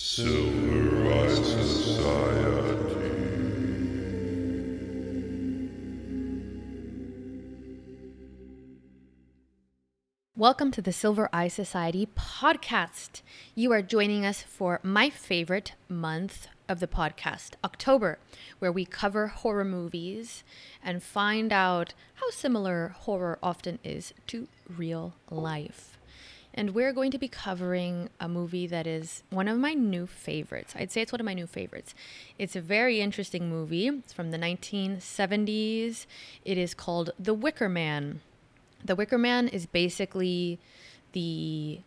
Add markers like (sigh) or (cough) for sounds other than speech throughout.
Silver Eye Society. Welcome to the Silver Eye Society podcast. You are joining us for my favorite month of the podcast, October, where we cover horror movies and find out how similar horror often is to real life. And we're going to be covering a movie that is one of my new favorites. I'd say it's one of my new favorites. It's a very interesting movie. It's from the 1970s. It is called The Wicker Man. The Wicker Man is basically the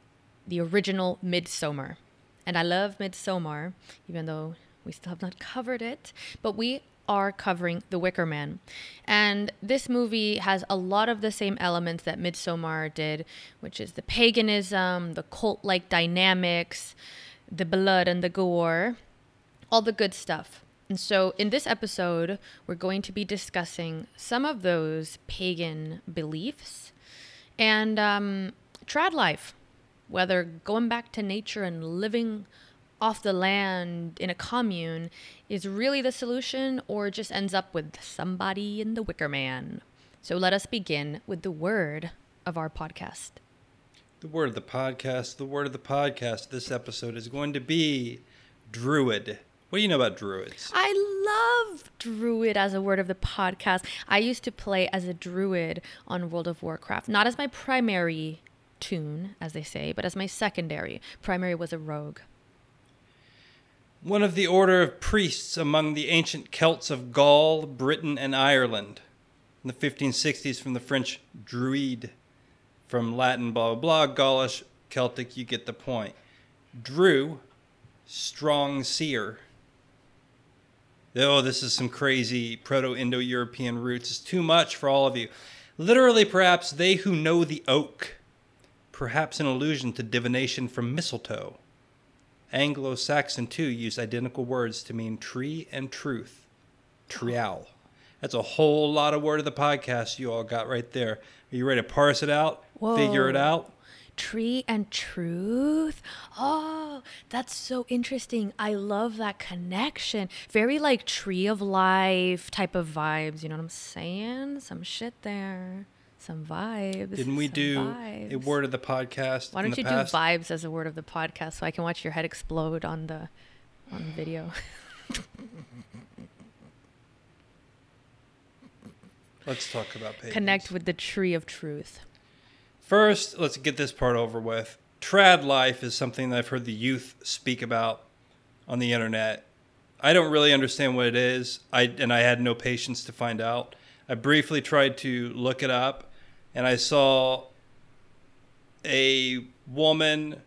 the original Midsommar. And I love Midsommar, even though we still have not covered it, but we are covering The Wicker Man. And this movie has a lot of the same elements that Midsommar did, which is the paganism, the cult like dynamics, the blood and the gore, all the good stuff. And so, in this episode, we're going to be discussing some of those pagan beliefs and um, trad life, whether going back to nature and living off the land in a commune is really the solution or just ends up with somebody in the wicker man. So, let us begin with the word of our podcast. The word of the podcast, the word of the podcast this episode is going to be druid. What do you know about druids? I love druid as a word of the podcast. I used to play as a druid on World of Warcraft, not as my primary toon, as they say, but as my secondary. Primary was a rogue. One of the order of priests among the ancient Celts of Gaul, Britain, and Ireland. In the 1560s, from the French druide, from Latin, blah, blah, blah, Gaulish, Celtic, you get the point. Drew, strong seer. Oh, this is some crazy Proto Indo European roots. It's too much for all of you. Literally, perhaps they who know the oak. Perhaps an allusion to divination from mistletoe. Anglo Saxon, too, use identical words to mean tree and truth. Trial. That's a whole lot of word of the podcast you all got right there. Are you ready to parse it out? Figure it out? Tree and truth. Oh, that's so interesting. I love that connection. Very like tree of life type of vibes. You know what I'm saying? Some shit there. Some vibes. Didn't we do a word of the podcast? Why don't the you past? do vibes as a word of the podcast so I can watch your head explode on the on video? (laughs) Let's talk about pagans. Connect with the tree of truth. First, let's get this part over with. Trad life is something that I've heard the youth speak about on the internet. I don't really understand what it is, I and I had no patience to find out. I briefly tried to look it up, and I saw a woman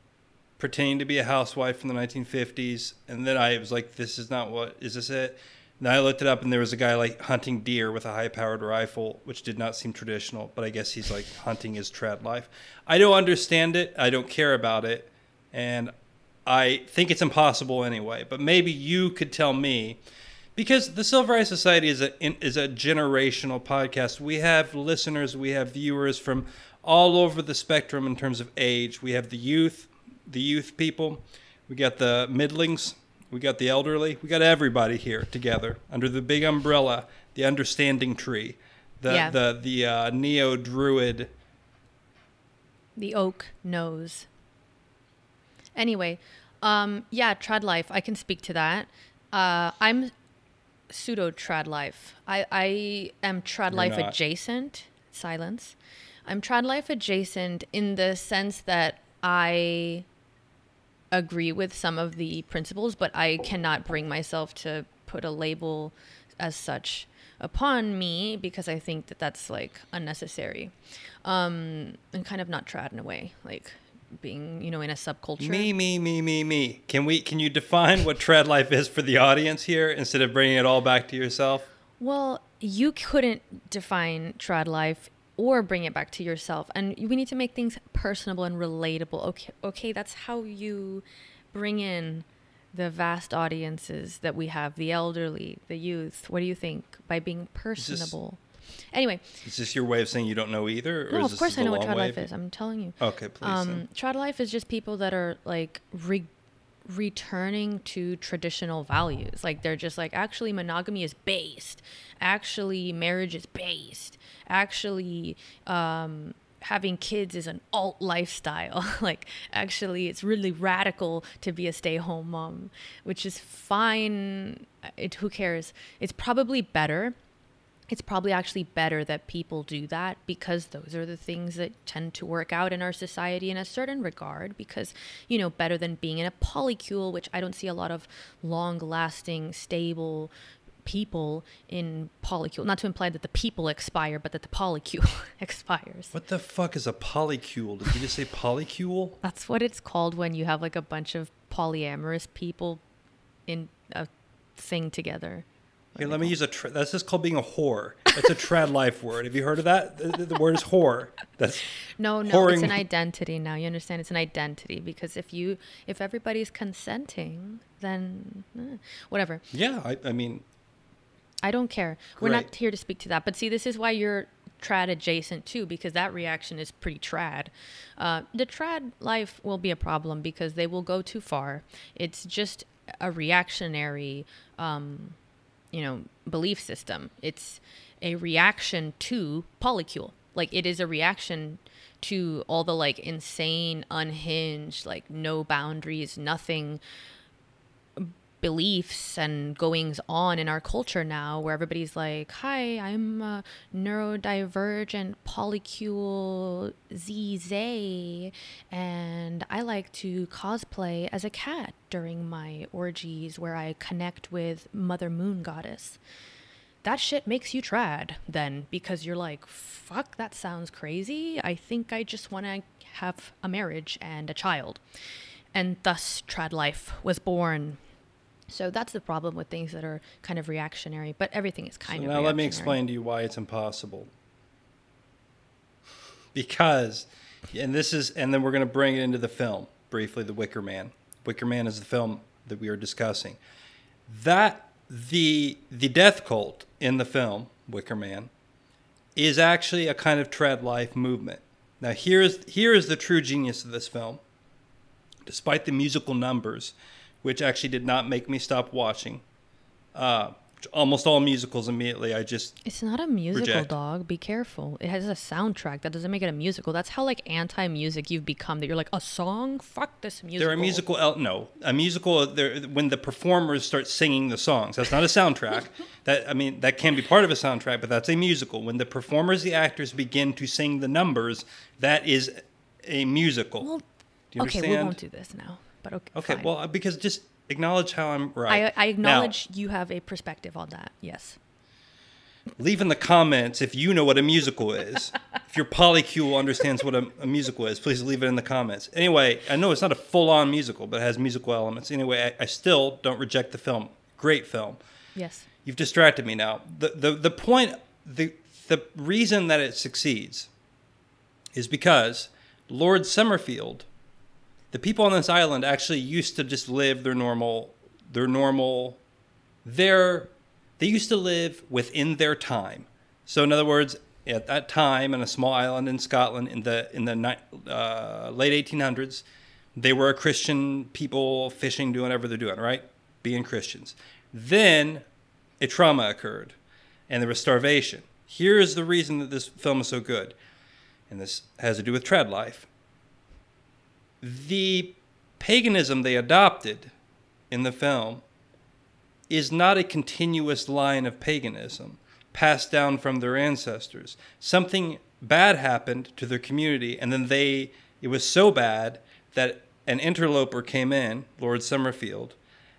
pretending to be a housewife from the 1950s, and then I was like, "This is not what is this it?" And I looked it up, and there was a guy like hunting deer with a high-powered rifle, which did not seem traditional, but I guess he's like hunting his trad life. I don't understand it. I don't care about it, and I think it's impossible anyway. But maybe you could tell me, because the Silver Eye Society is a is a generational podcast. We have listeners, we have viewers from all over the spectrum in terms of age. We have the youth, the youth people. We got the middlings. We got the elderly. We got everybody here together under the big umbrella, the understanding tree, the Yeah. the the uh, neo druid. The oak knows. Anyway, um, yeah, trad life. I can speak to that. Uh, I'm pseudo trad life. I, I am trad You're life not. adjacent. Silence. I'm trad life adjacent in the sense that I agree with some of the principles, but I cannot bring myself to put a label as such upon me because I think that that's like unnecessary um, and kind of not trad in a way, like being you know in a subculture. Me, me, me, me, me. Can we? Can you define what trad life is for the audience here instead of bringing it all back to yourself? Well, you couldn't define trad life or bring it back to yourself, and we need to make things personable and relatable. Okay, okay, that's how you bring in the vast audiences that we have, the elderly, the youth. What do you think? By being personable. Anyway, Is this your way of saying you don't know either? Or no, of course I know what trad life is. I'm telling you. Okay, please. Um, trad life is just people that are like re- returning to traditional values. Like they're just like actually monogamy is based, actually marriage is based, actually um, having kids is an alt lifestyle. (laughs) like actually it's really radical to be a stay-home mom, which is fine. It who cares? It's probably better it's probably actually better that people do that because those are the things that tend to work out in our society in a certain regard because you know better than being in a polycule which i don't see a lot of long lasting stable people in polycule not to imply that the people expire but that the polycule (laughs) expires What the fuck is a polycule? Did you just say polycule? that's what it's called when you have like a bunch of polyamorous people in a thing together Here, let me use a. Tra- that's just called being a whore. That's a trad life word. Have you heard of that? The, the- word is whore. That's No, no, it's an identity now. You understand? It's an identity because if you, if everybody's consenting, then eh, whatever. yeah. I, I mean, I don't care. We're not here to speak to that. But see, this is why you're trad adjacent too, because that reaction is pretty trad. Uh, the trad life will be a problem because they will go too far. It's just a reactionary, um, you know, belief system. It's a reaction to polycule. Like it is a reaction to all the like insane, unhinged, like no boundaries, nothing beliefs and goings on in our culture now where everybody's like hi i'm a neurodivergent polycule zz and i like to cosplay as a cat during my orgies where i connect with mother moon goddess. That shit makes you trad then because you're like fuck that sounds crazy. I think i just want to have a marriage and a child. And thus trad life was born so that's the problem with things that are kind of reactionary, but everything is kind so of now let me explain to you why it's impossible. Because, and this is, and then we're going to bring it into the film briefly. The Wicker Man. Wicker Man is the film that we are discussing. That the the death cult in the film Wicker Man is actually a kind of trad life movement. Now here's here is the true genius of this film. Despite the musical numbers, which actually did not make me stop watching, uh, almost all musicals immediately I just It's not a musical, Reject. dog. Be careful. It has a soundtrack. That doesn't make it a musical. That's how like anti-music you've become. That you're like a song. Fuck this musical. there are musical el- no a musical there when the performers start singing the songs that's not a soundtrack (laughs) that I mean that can be part of a soundtrack but that's a musical when the performers the actors begin to sing the numbers that is a musical Well, do you okay, understand we won't do this now. But okay. okay fine. well uh, because just acknowledge how I'm right I, I Now, acknowledge you have a perspective on that. Yes. leave in the comments if you know what a musical is. (laughs) if your polycule understands what a, a musical is, please leave it in the comments. Anyway, I know it's not a full on musical, but it has musical elements. Anyway, I, I still don't reject the film. Great film. Yes. You've distracted me now. The, the, the point, the, the reason that it succeeds is because Lord Summerfield, the people on this island actually used to just live their normal, their normal, their, they used to live within their time. So in other words, at that time in a small island in Scotland in the in the uh, late 1800s, they were a Christian people fishing, doing whatever they're doing, right? Being Christians. Then a trauma occurred, and there was starvation. Here is the reason that this film is so good, and this has to do with trad life. The paganism they adopted in the film is not a continuous line of paganism passed down from their ancestors. Something bad happened to their community, and then they, it was so bad that an interloper came in, Lord Summerfield,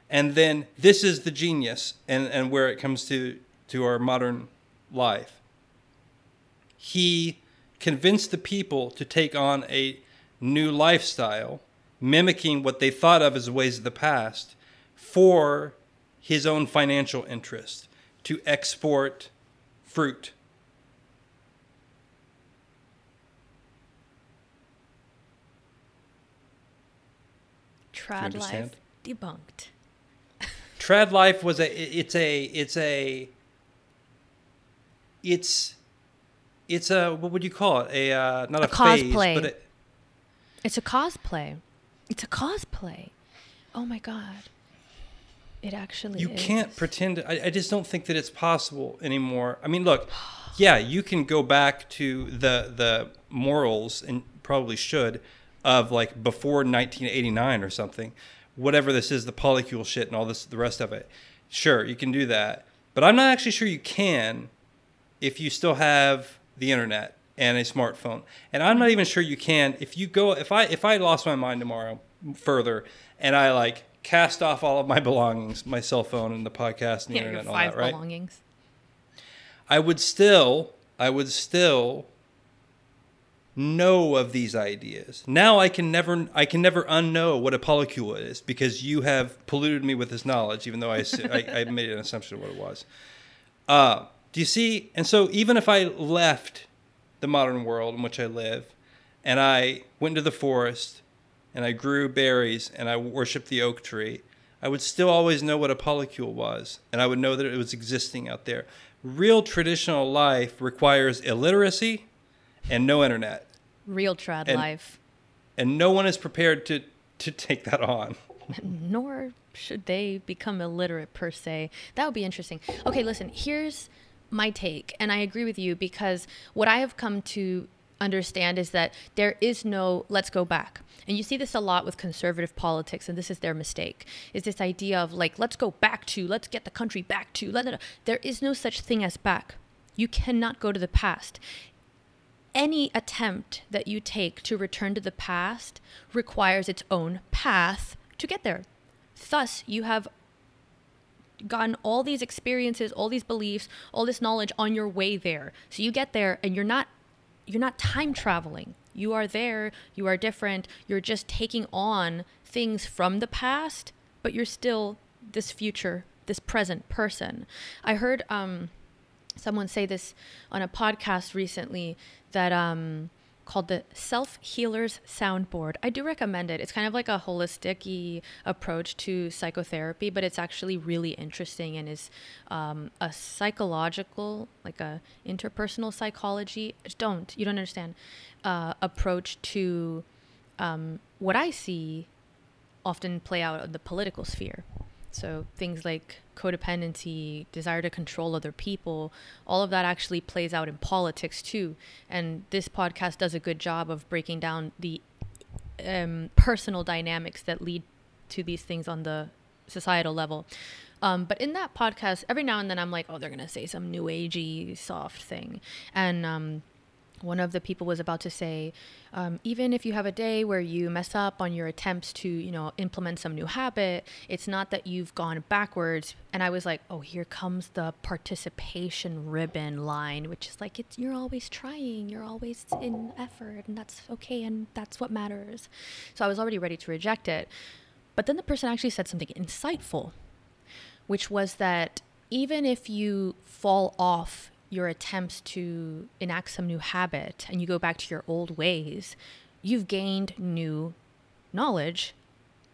and then this is the genius and, and where it comes to, to our modern life. He convinced the people to take on a new lifestyle, mimicking what they thought of as ways of the past, for his own financial interest to export fruit. Trad life debunked. Trad life was a it's a it's a it's it's a what would you call it a uh, not a, A phase cosplay. but a, It's a cosplay. It's a cosplay. Oh my god. It actually You is. can't pretend. I, I just don't think that it's possible anymore. I mean, look, yeah, you can go back to the the morals and probably should of like before 1989 or something, whatever this is, the polycule shit and all this, the rest of it. Sure, you can do that, but I'm not actually sure you can if you still have the internet and a smartphone. And I'm not even sure you can if you go if I if I lost my mind tomorrow further and I like cast off all of my belongings, my cell phone and the podcast and the Yeah, your internet and all that, right? belongings. I would still I would still know of these ideas. Now I can never I can never unknow what a polycule is because you have polluted me with this knowledge, even though I I, I made an assumption of what it was. Uh, do you see? And so even if I left the modern world in which I live, and I went into the forest, and I grew berries, and I worshipped the oak tree, I would still always know what a polycule was, and I would know that it was existing out there. Real traditional life requires illiteracy and no internet, Real trad And- life. and no one is prepared to to take that on. (laughs) nor should they become illiterate per se. That would be interesting. Okay, listen, here's my take, and I agree with you because what I have come to understand is that there is no let's go back. And you see this a lot with conservative politics, and this is their mistake. Is this idea of like let's go back to, let's get the country back to. There is no such thing as back. You cannot go to the past any attempt that you take to return to the past requires its own path to get there. Thus, you have gotten all these experiences, all these beliefs, all this knowledge on your way there. So you get there and you're not you're not time traveling. You are there, you are different, you're just taking on things from the past, but you're still this future, this present person. I heard um someone say this on a podcast recently that um called the self healers soundboard i do recommend it it's kind of like a holistic approach to psychotherapy but it's actually really interesting and is um, a psychological like a interpersonal psychology don't you don't understand uh, approach to um, what i see often play out in the political sphere. So things like codependency, desire to control other people, all of that actually plays out in politics too. And this podcast does a good job of breaking down the um, personal dynamics that lead to these things on the societal level. Um, but in that podcast, every now and then I'm like, oh, they're gonna say some new agey soft thing, and um, one of the people was about to say, um, even if you have a day where you mess up on your attempts to, you know, implement some new habit, it's not that you've gone backwards. And I was like, oh, here comes the participation ribbon line, which is like, it's you're always trying, you're always in effort, and that's okay, and that's what matters. So I was already ready to reject it. But then the person actually said something insightful, which was that even if you fall off your attempts to enact some new habit and you go back to your old ways, you've gained new knowledge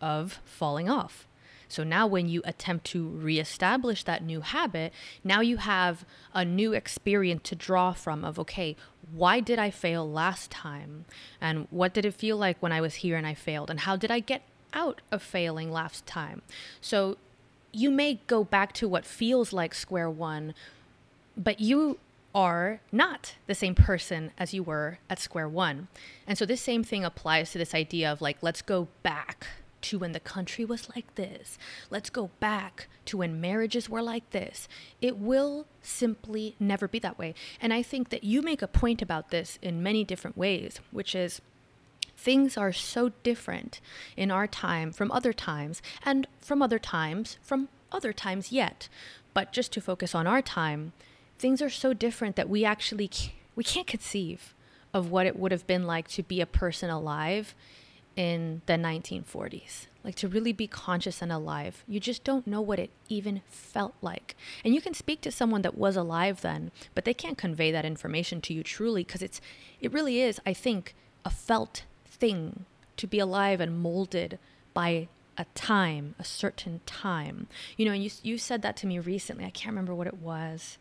of falling off. So now, when you attempt to reestablish that new habit, now you have a new experience to draw from of, okay, why did I fail last time? And what did it feel like when I was here and I failed? And how did I get out of failing last time? So you may go back to what feels like square one, but you are not the same person as you were at square one. And so this same thing applies to this idea of like, let's go back to when the country was like this. Let's go back to when marriages were like this. It will simply never be that way. And I think that you make a point about this in many different ways, which is things are so different in our time from other times and from other times from other times yet. But just to focus on our time, things are so different that we actually c- we can't conceive of what it would have been like to be a person alive in the 1940s like to really be conscious and alive. You just don't know what it even felt like. And you can speak to someone that was alive then but they can't convey that information to you truly because it's it really is i think a felt thing to be alive and molded by a time a certain time. You know and you you said that to me recently. I can't remember what it was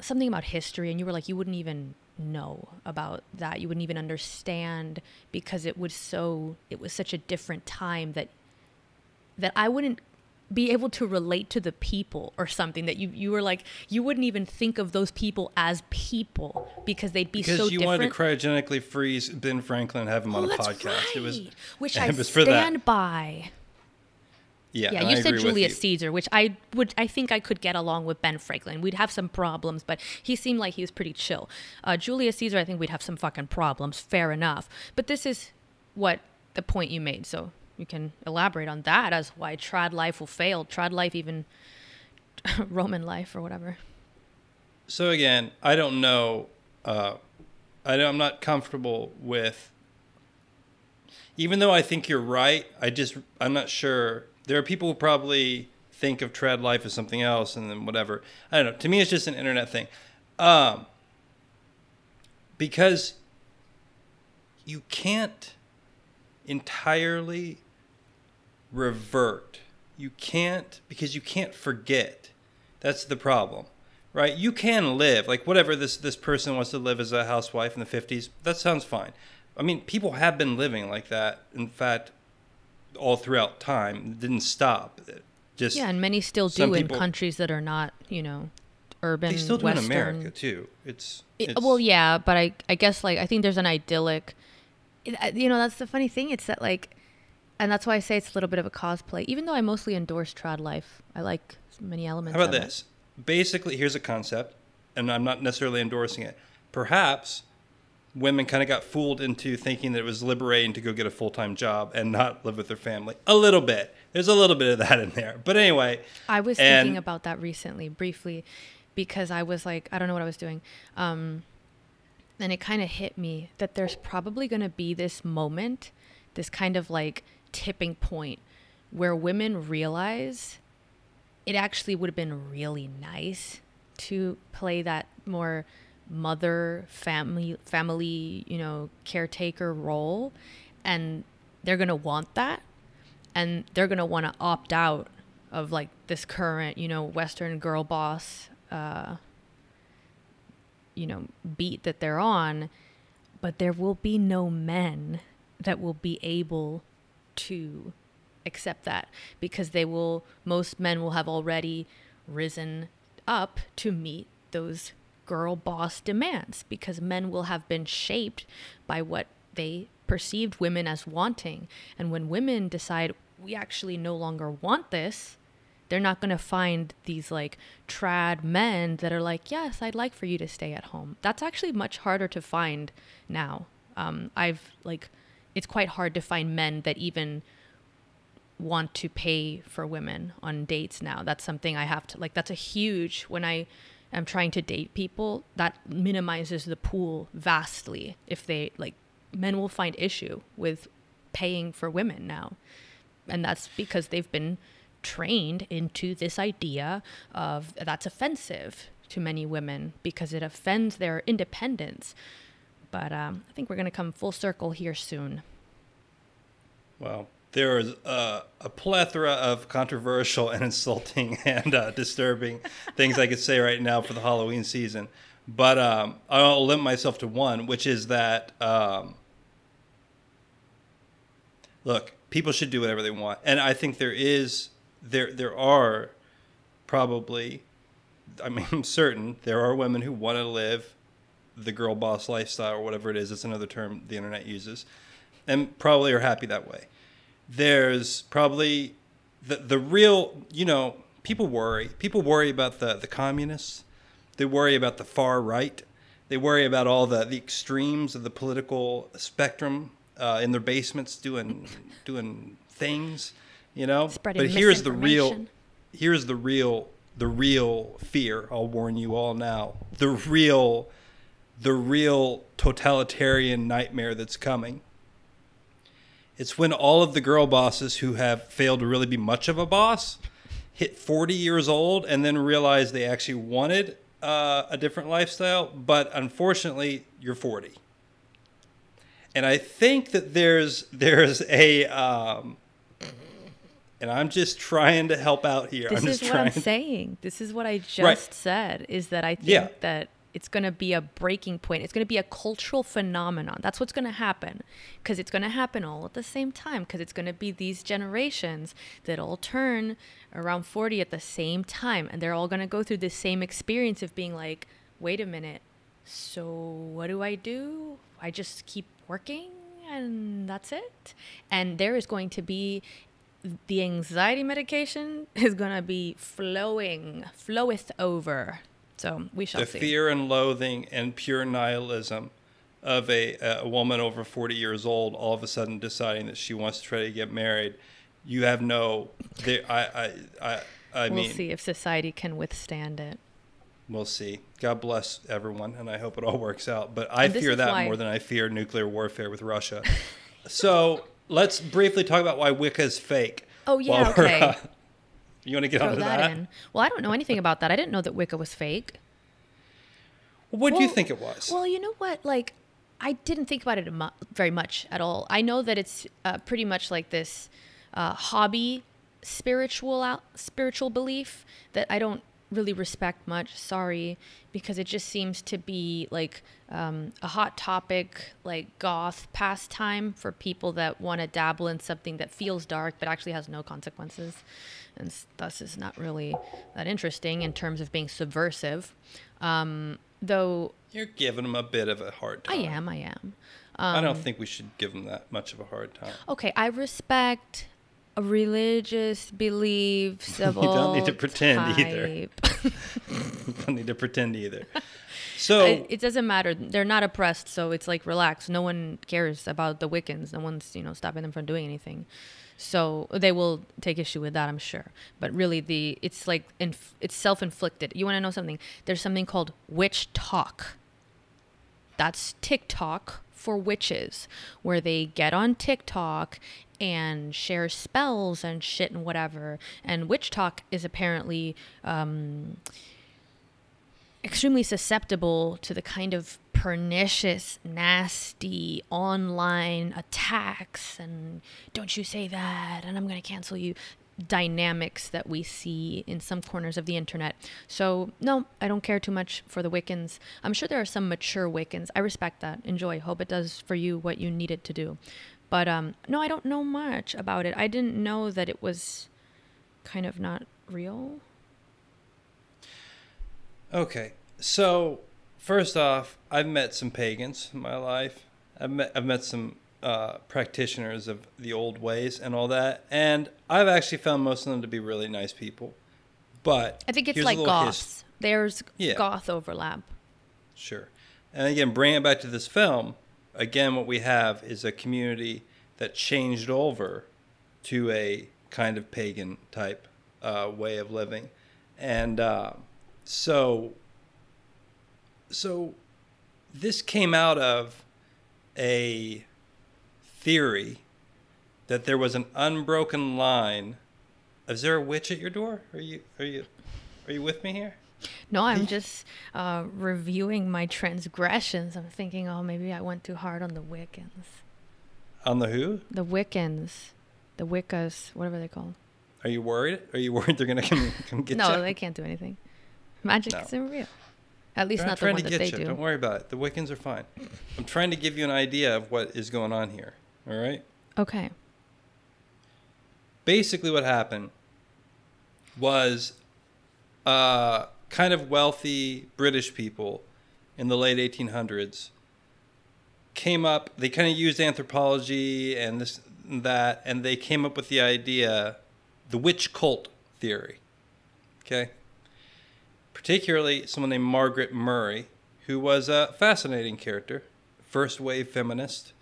something about history and you were like you wouldn't even know about that you wouldn't even understand because it was so it was such a different time that that I wouldn't be able to relate to the people or something that you you were like you wouldn't even think of those people as people because they'd be because so you different. wanted to cryogenically freeze Ben Franklin and have him oh, on a that's podcast. It was right. which (laughs) it I was for that. stand by. Yeah. Yeah, you I said Julius you. Caesar, which I would I think I could get along with Ben Franklin. We'd have some problems, but he seemed like he was pretty chill. Uh, Julius Caesar, I think we'd have some fucking problems. Fair enough. But this is what the point you made, so you can elaborate on that as why trad life will fail. Trad life, even (laughs) Roman life or whatever. So again, I don't know. Uh, I don't, I'm not comfortable with. Even though I think you're right, I just I'm not sure. There are people who probably think of trad life as something else, and then whatever. I don't know. To me, it's just an internet thing, um, because you can't entirely revert. You can't because you can't forget. That's the problem, right? You can live like whatever this this person wants to live as a housewife in the fifties. That sounds fine. I mean, people have been living like that. In fact, all throughout time, it didn't stop. It just Yeah, and many still do in countries that are not, you know, urban. they still do Western. in America too. It's, It- well, yeah, but I I guess like I think there's an idyllic. You know, that's the funny thing. It's that like, and that's why I say it's a little bit of a cosplay. Even though I mostly endorse trad life, I like many elements. How about of it. this? Basically, here's a concept, and I'm not necessarily endorsing it. Perhaps women kind of got fooled into thinking that it was liberating to go get a full time job and not live with their family. A little bit. There's a little bit of that in there. But anyway, I was and- thinking about that recently, briefly, because I was like, I don't know what I was doing. Um, and it kind of hit me that there's probably going to be this moment, this kind of like tipping point where women realize it actually would have been really nice to play that more mother family family you know caretaker role and they're going to want that and they're going to want to opt out of like this current you know western girl boss uh you know beat that they're on but there will be no men that will be able to accept that because they will most men will have already risen up to meet those girl boss demands because men will have been shaped by what they perceived women as wanting. And when women decide we actually no longer want this they're not going to find these like trad men that are like yes i'd like for you to stay at home. That's actually much harder to find now. Um, i've like it's quite hard to find men that even want to pay for women on dates now. That's something i have to like that's a huge when i am trying to date people that minimizes the pool vastly if they like men will find issue with paying for women now and that's because they've been trained into this idea of that's offensive to many women because it offends their independence. But um, I think we're going to come full circle here soon. well, there is a, plethora of controversial and (laughs) insulting and uh, disturbing things I could say right now for the Halloween season. But um, I'll limit myself to one, which is that um, look, people should do whatever they want, and I think there is there there are probably, I mean, I'm (laughs) certain there are women who want to live the girl boss lifestyle or whatever it is. It's another term the internet uses, and probably are happy that way. There's probably the the real, you know, people worry. People worry about the the communists. They worry about the far right. They worry about all the, the extremes of the political spectrum uh, in their basements doing (laughs) doing things, you know. Spreading but here's the real here's the real the real fear. I'll warn you all now. The real the real totalitarian nightmare that's coming. It's when all of the girl bosses who have failed to really be much of a boss hit 40 years old and then realize they actually wanted uh, a different lifestyle, but unfortunately, you're 40. And I think that there's there's a um, and I'm just trying to help out here. This I'm is just what I'm saying. This is what I just Right. said is that I think Yeah. that it's going to be a breaking point. It's going to be a cultural phenomenon. That's what's going to happen because it's going to happen all at the same time because it's going to be these generations that all turn around 40 at the same time and they're all going to go through the same experience of being like, wait a minute, so what do I do? I just keep working and that's it. And there is going to be the anxiety medication (laughs) is going to be flowing, floweth over so we shall the see. fear and loathing and pure nihilism of a, a woman over 40 years old all of a sudden deciding that she wants to try to get married. You have no, there, I, I, I, I we'll mean, see if society can withstand it. We'll see. God bless everyone, and I hope it all works out. But I fear that why- more than I fear nuclear warfare with Russia. so let's briefly talk about why Wicca is fake. Oh, yeah, okay. uh, you want to get onto that, that? in. Well, I don't know anything about that. I didn't know that Wicca was fake. What do you think it was? Well, you know what? Like, I didn't think about it mu- very much at all. I know that it's uh, pretty much like this uh, hobby spiritual out, spiritual belief that I don't really respect much. Sorry, because it just seems to be like um, a hot topic, like goth pastime for people that want to dabble in something that feels dark but actually has no consequences, and thus is not really that interesting in terms of being subversive. Um, though You're giving them a bit of a hard time. I am, I am. I don't think we should give them that much of a hard time. Okay, I respect religious beliefs (laughs) of You don't all need to pretend either. type. (laughs) You don't need to pretend either. (laughs) So I, it doesn't matter. They're not oppressed, so it's like relax. No one cares about the Wiccans. No one's you know stopping them from doing anything. So they will take issue with that, I'm sure. But really, the it's like inf- it's self-inflicted. You want to know something? There's something called WitchTok. That's TikTok for witches, where they get on TikTok and share spells and shit and whatever. And WitchTok is apparently um, extremely susceptible to the kind of pernicious, nasty online attacks and don't you say that and I'm going to cancel you dynamics that we see in some corners of the internet. So, no, I don't care too much for the Wiccans. I'm sure there are some mature Wiccans. I respect that. Enjoy. Hope it does for you what you need it to do. But um no, I don't know much about it. I didn't know that it was kind of not real. Okay. So, first off, I've met some pagans in my life. I've met, I've met some uh, practitioners of the old ways and all that. And I've actually found most of them to be really nice people. But I think it's like little his- There's Yeah. goth overlap. Sure. And again, bringing it back to this film, again, what we have is a community that changed over to a kind of pagan type uh, way of living. And uh, so, so this came out of a theory that there was an unbroken line. Is there a witch at your door? Are you are you are you with me here? No, I'm just uh, reviewing my transgressions. I'm thinking, oh, maybe I went too hard on the Wiccans. On the who? The Wiccans. The Wiccas, whatever they're called. Are you worried? Are you worried they're gonna come come get no, you? they can't do anything. Magic No. isn't real. At least They're not the trying one to that get they you. do. Don't worry about it. The Wiccans are fine. I'm trying to give you an idea of what is going on here. All right. Okay. Basically, what happened was uh, kind of wealthy British people in the late 1800s came up. They kind of used anthropology and this and that, and they came up with the idea, the witch cult theory. Okay. Particularly someone named Margaret Murray, who was a fascinating character, first wave feminist,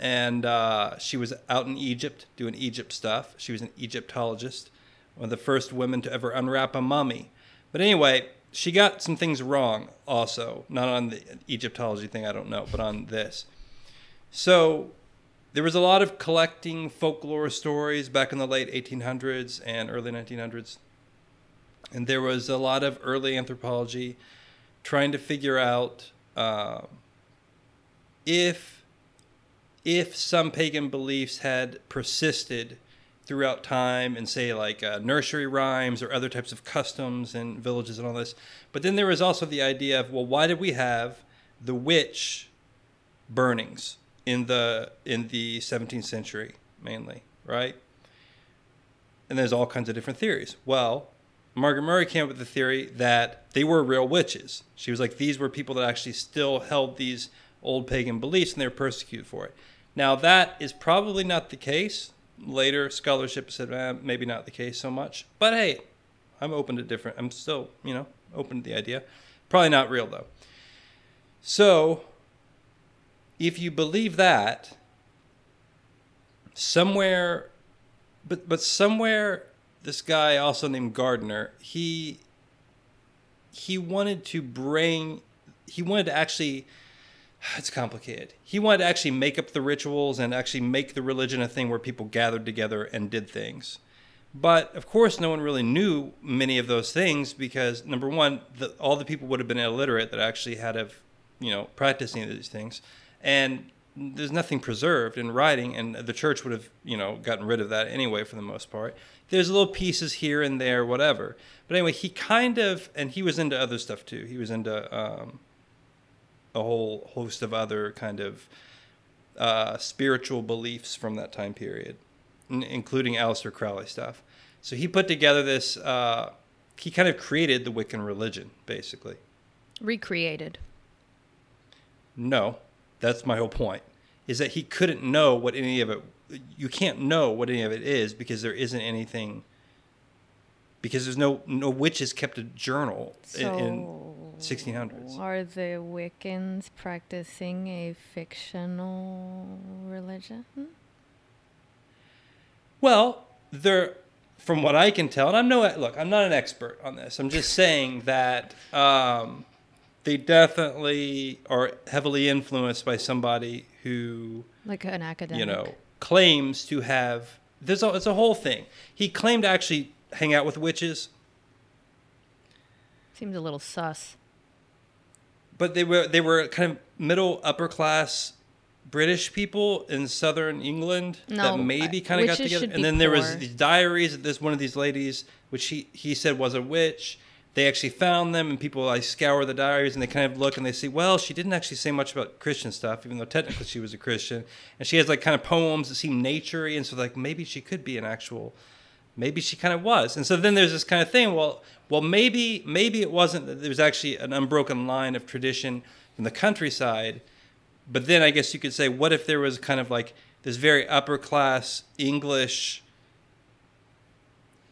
and uh, she was out in Egypt doing Egypt stuff. She was an Egyptologist, one of the first women to ever unwrap a mummy. But anyway, she got some things wrong also, not on the Egyptology thing, I don't know, but on this. So there was a lot of collecting folklore stories back in the late 1800s and early 1900s. And there was a lot of early anthropology trying to figure out uh, if if some pagan beliefs had persisted throughout time and say like uh, nursery rhymes or other types of customs and villages and all this. But then there was also the idea of well, why did we have the witch burnings in the in the 17th century mainly, right? And there's all kinds of different theories. Well, Margaret Murray came up with the theory that they were real witches. She was like, these were people that actually still held these old pagan beliefs and they were persecuted for it. Now, that is probably not the case. Later scholarship said eh, maybe not the case so much. But hey, I'm open to different, I'm still, you know, open to the idea. Probably not real though. So, if you believe that, somewhere, but, but somewhere this guy also named Gardner, he he wanted to bring he wanted to actually (sighs) it's complicated. He wanted to actually make up the rituals and actually make the religion a thing where people gathered together and did things. But of course, no one really knew many of those things because number one, the, all the people would have been illiterate that actually had of, you know, practicing of these things, and there's nothing preserved in writing, and the church would have, you know, gotten rid of that anyway for the most part. There's little pieces here and there, whatever. But anyway, he kind of, and he was into other stuff too. He was into um, a whole host of other kind of uh, spiritual beliefs from that time period, n- including Aleister Crowley stuff. So he put together this. Uh, he kind of created the Wiccan religion, basically. Recreated. No, that's my whole point. Is that he couldn't know what any of it. You can't know what any of it is because there isn't anything. Because there's no no witches kept a journal in, in So, 1600s. Are the Wiccans practicing a fictional religion? Well, they're from what I can tell, and I'm no look, I'm not an expert on this. I'm just saying that um, they definitely are heavily influenced by somebody who Like an academic? you know claims to have. There's a, it's a whole thing. He claimed to actually hang out with witches, Seems a little sus. But they were they were kind of middle upper class British people in southern England No, that maybe kind of got together. And then there was poor. these diaries of this one of these ladies, which he he said was a witch. They actually found them, and people like scour the diaries, and they kind of look and they see, well, she didn't actually say much about Christian stuff, even though technically she was a Christian. And she has like kind of poems that seem naturey, and so like maybe she could be an actual maybe she kind of was. And so then there's this kind of thing well well maybe maybe it wasn't that there was actually an unbroken line of tradition from the countryside but then i guess you could say what if there was kind of like this very upper class english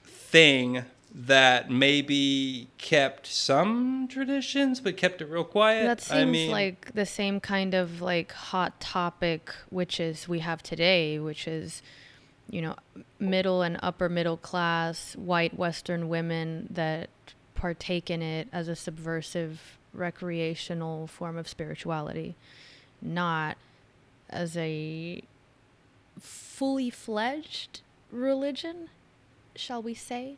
thing that maybe kept some traditions but kept it real quiet? That seems i mean like the same kind of like hot topic witches we have today, which is, you know, middle and upper middle class white Western women that partake in it as a subversive recreational form of spirituality, not as a fully fledged religion, shall we say?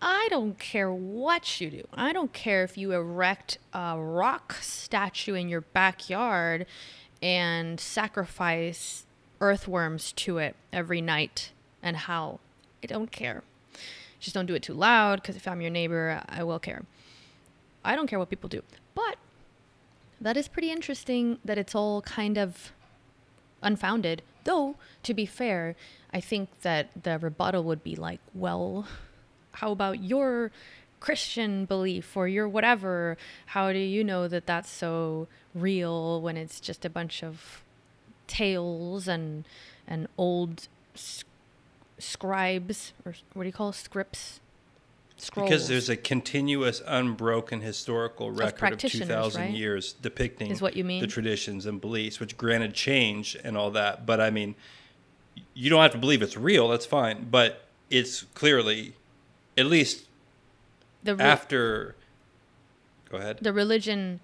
I don't care what you do. I don't care if you erect a rock statue in your backyard and sacrifice earthworms to it every night and howl. I don't care. Just don't do it too loud because if I'm your neighbor, I will care. I don't care what people do. But that is pretty interesting that it's all kind of unfounded. Though, to be fair, I think that the rebuttal would be like, well, how about your Christian belief or your whatever? How do you know that that's so real when it's just a bunch of tales and and old s- scribes or what do you call scripts? Scrolls. because there's a continuous unbroken historical record of, practitioners, 2000 right? years depicting Is what you mean? the traditions and beliefs which granted change and all that but i mean you don't have to believe it's real that's fine but it's clearly at least the re- after go ahead the religion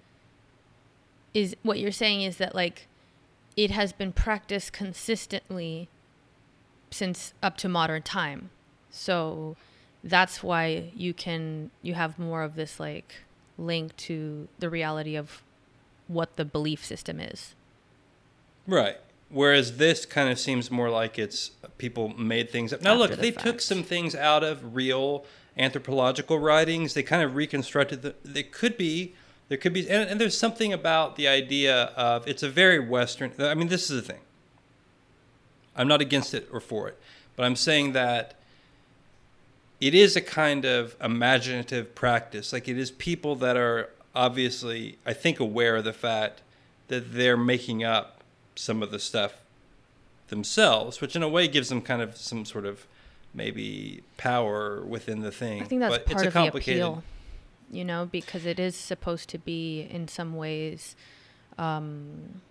is what you're saying is that like it has been practiced consistently since up to modern time so that's why you can you have more of this like link to the reality of what the belief system is right Whereas this kind of seems more like it's uh, people made things up. Now, After look, the they took some things out of real anthropological writings. They kind of reconstructed the. They could be. There could be, and, and there's something about the idea of it's a very Western. I mean, this is the thing. I'm not against it or for it, but I'm saying that it is a kind of imaginative practice. Like it is people that are obviously, I think, aware of the fact that they're making up some of the stuff themselves, which in a way gives them kind of some sort of maybe power within the thing. I think that's but part it's a of the complicated. appeal, you know, because it is supposed to be in some ways um,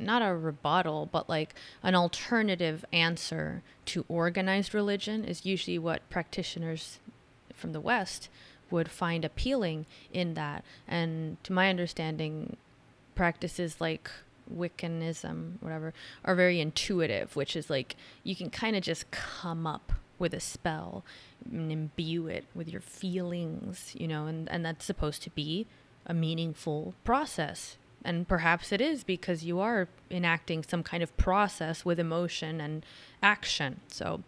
not a rebuttal, but like an alternative answer to organized religion is usually what practitioners from the West would find appealing in that. And to my understanding, practices like Wiccanism, whatever, are very intuitive, which is like you can kind of just come up with a spell and imbue it with your feelings, you know, and, and that's supposed to be a meaningful process. And perhaps it is because you are enacting some kind of process with emotion and action. So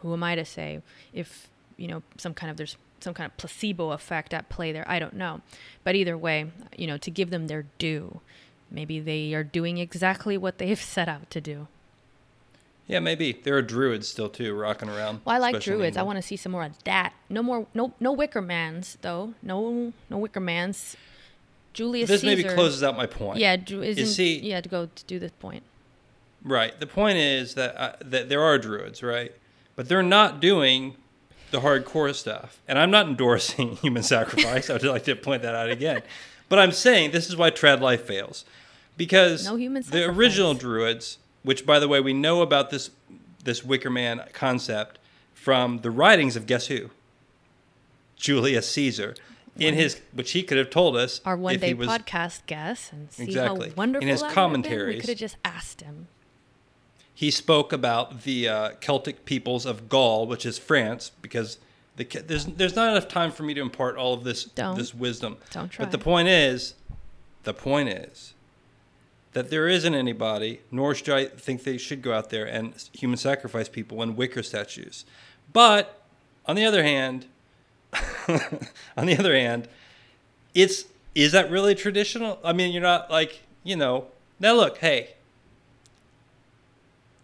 who am I to say if, you know, some kind of there's some kind of placebo effect at play there? I don't know. But either way, you know, to give them their due, maybe they are doing exactly what they've (laughs) set out to do. Yeah, maybe there are druids still too rocking around. Well, I like druids. I want to see some more of that. No more, no, no Wickermans though. No, no Wickermans. Julius This Caesar. maybe closes out my point. Yeah, isn't, see- yeah, to go to do this point. Right. The point is that uh, that there are druids, right? But they're not doing the hardcore stuff. And I'm not endorsing (laughs) human sacrifice. I would like to point that out again. But I'm saying this is why trad life fails. Because No the original druids, which by the way we know about this this Wicker Man concept from the writings of guess who? Julius Caesar. In his which he could have told us Our one day was podcast guest and see Exactly. how wonderful In his that would have been. We could have just asked him. he spoke about the uh, Celtic peoples of Gaul, which is France, because the, there's there's not enough time for me to impart all of this Don't. this wisdom. Don't try. But the point is, the point is that there isn't anybody, nor should I think they should go out there and human sacrifice people and wicker statues. But on the other hand, (laughs) on the other hand, it's is that really traditional? I mean, you're not like you know. Now look, hey,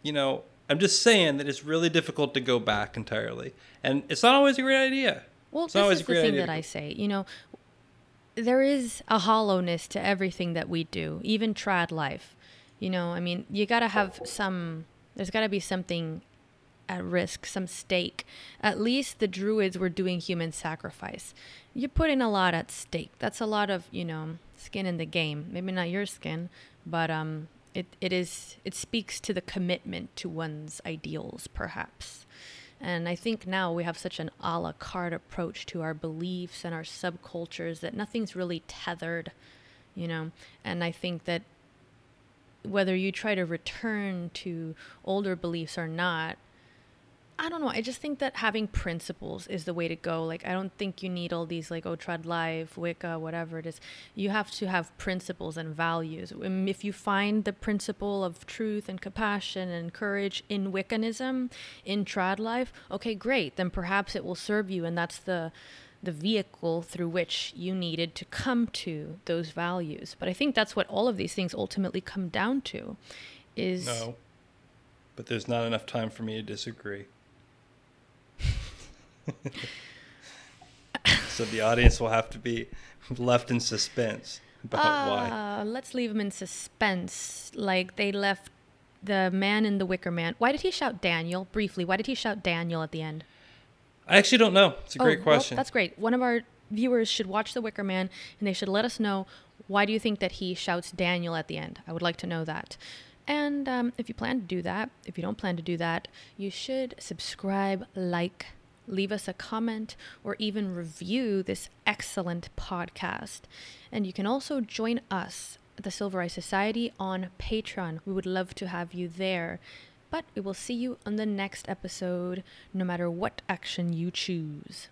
you know, I'm just saying that it's really difficult to go back entirely, and it's not always a great idea. Well, It's not this always is a the thing idea that I say. You know, there is a hollowness to everything that we do, even trad life. You know, I mean, you got to have some, there's got to be something at risk, some stake. At least the druids were doing human sacrifice. You're putting a lot at stake. That's a lot of, you know, skin in the game. Maybe not your skin, but um, it, it is, it speaks to the commitment to one's ideals, perhaps. And I think now we have such an a la carte approach to our beliefs and our subcultures that nothing's really tethered, you know. And I think that whether you try to return to older beliefs or not, I don't know. I just think that having principles is the way to go. Like, I don't think you need all these, like, oh, Trad Life, Wicca, whatever it is. You have to have principles and values. Um, If you find the principle of truth and compassion and courage in Wiccanism, in Trad Life, okay, great. Then perhaps it will serve you, and that's the the vehicle through which you needed to come to those values. But I think that's what all of these things ultimately come down to is No, but there's not enough time for me to disagree. (laughs) so the audience will have to be left in suspense about why. Uh, let's leave them in suspense. Like they left the man in the Wicker Man. Why did he shout Daniel? Briefly, why did he shout Daniel at the end? I actually don't know. It's a great Oh, well, question. that's great. One of our viewers should watch The Wicker Man and they should let us know why do you think that he shouts Daniel at the end? I would like to know that. And um, if you plan to do that, if you don't plan to do that, you should subscribe, like, leave us a comment, or even review this excellent podcast. And you can also join us at the Silver Eye Society on Patreon. We would love to have you there. But we will see you on the next episode, no matter what action you choose.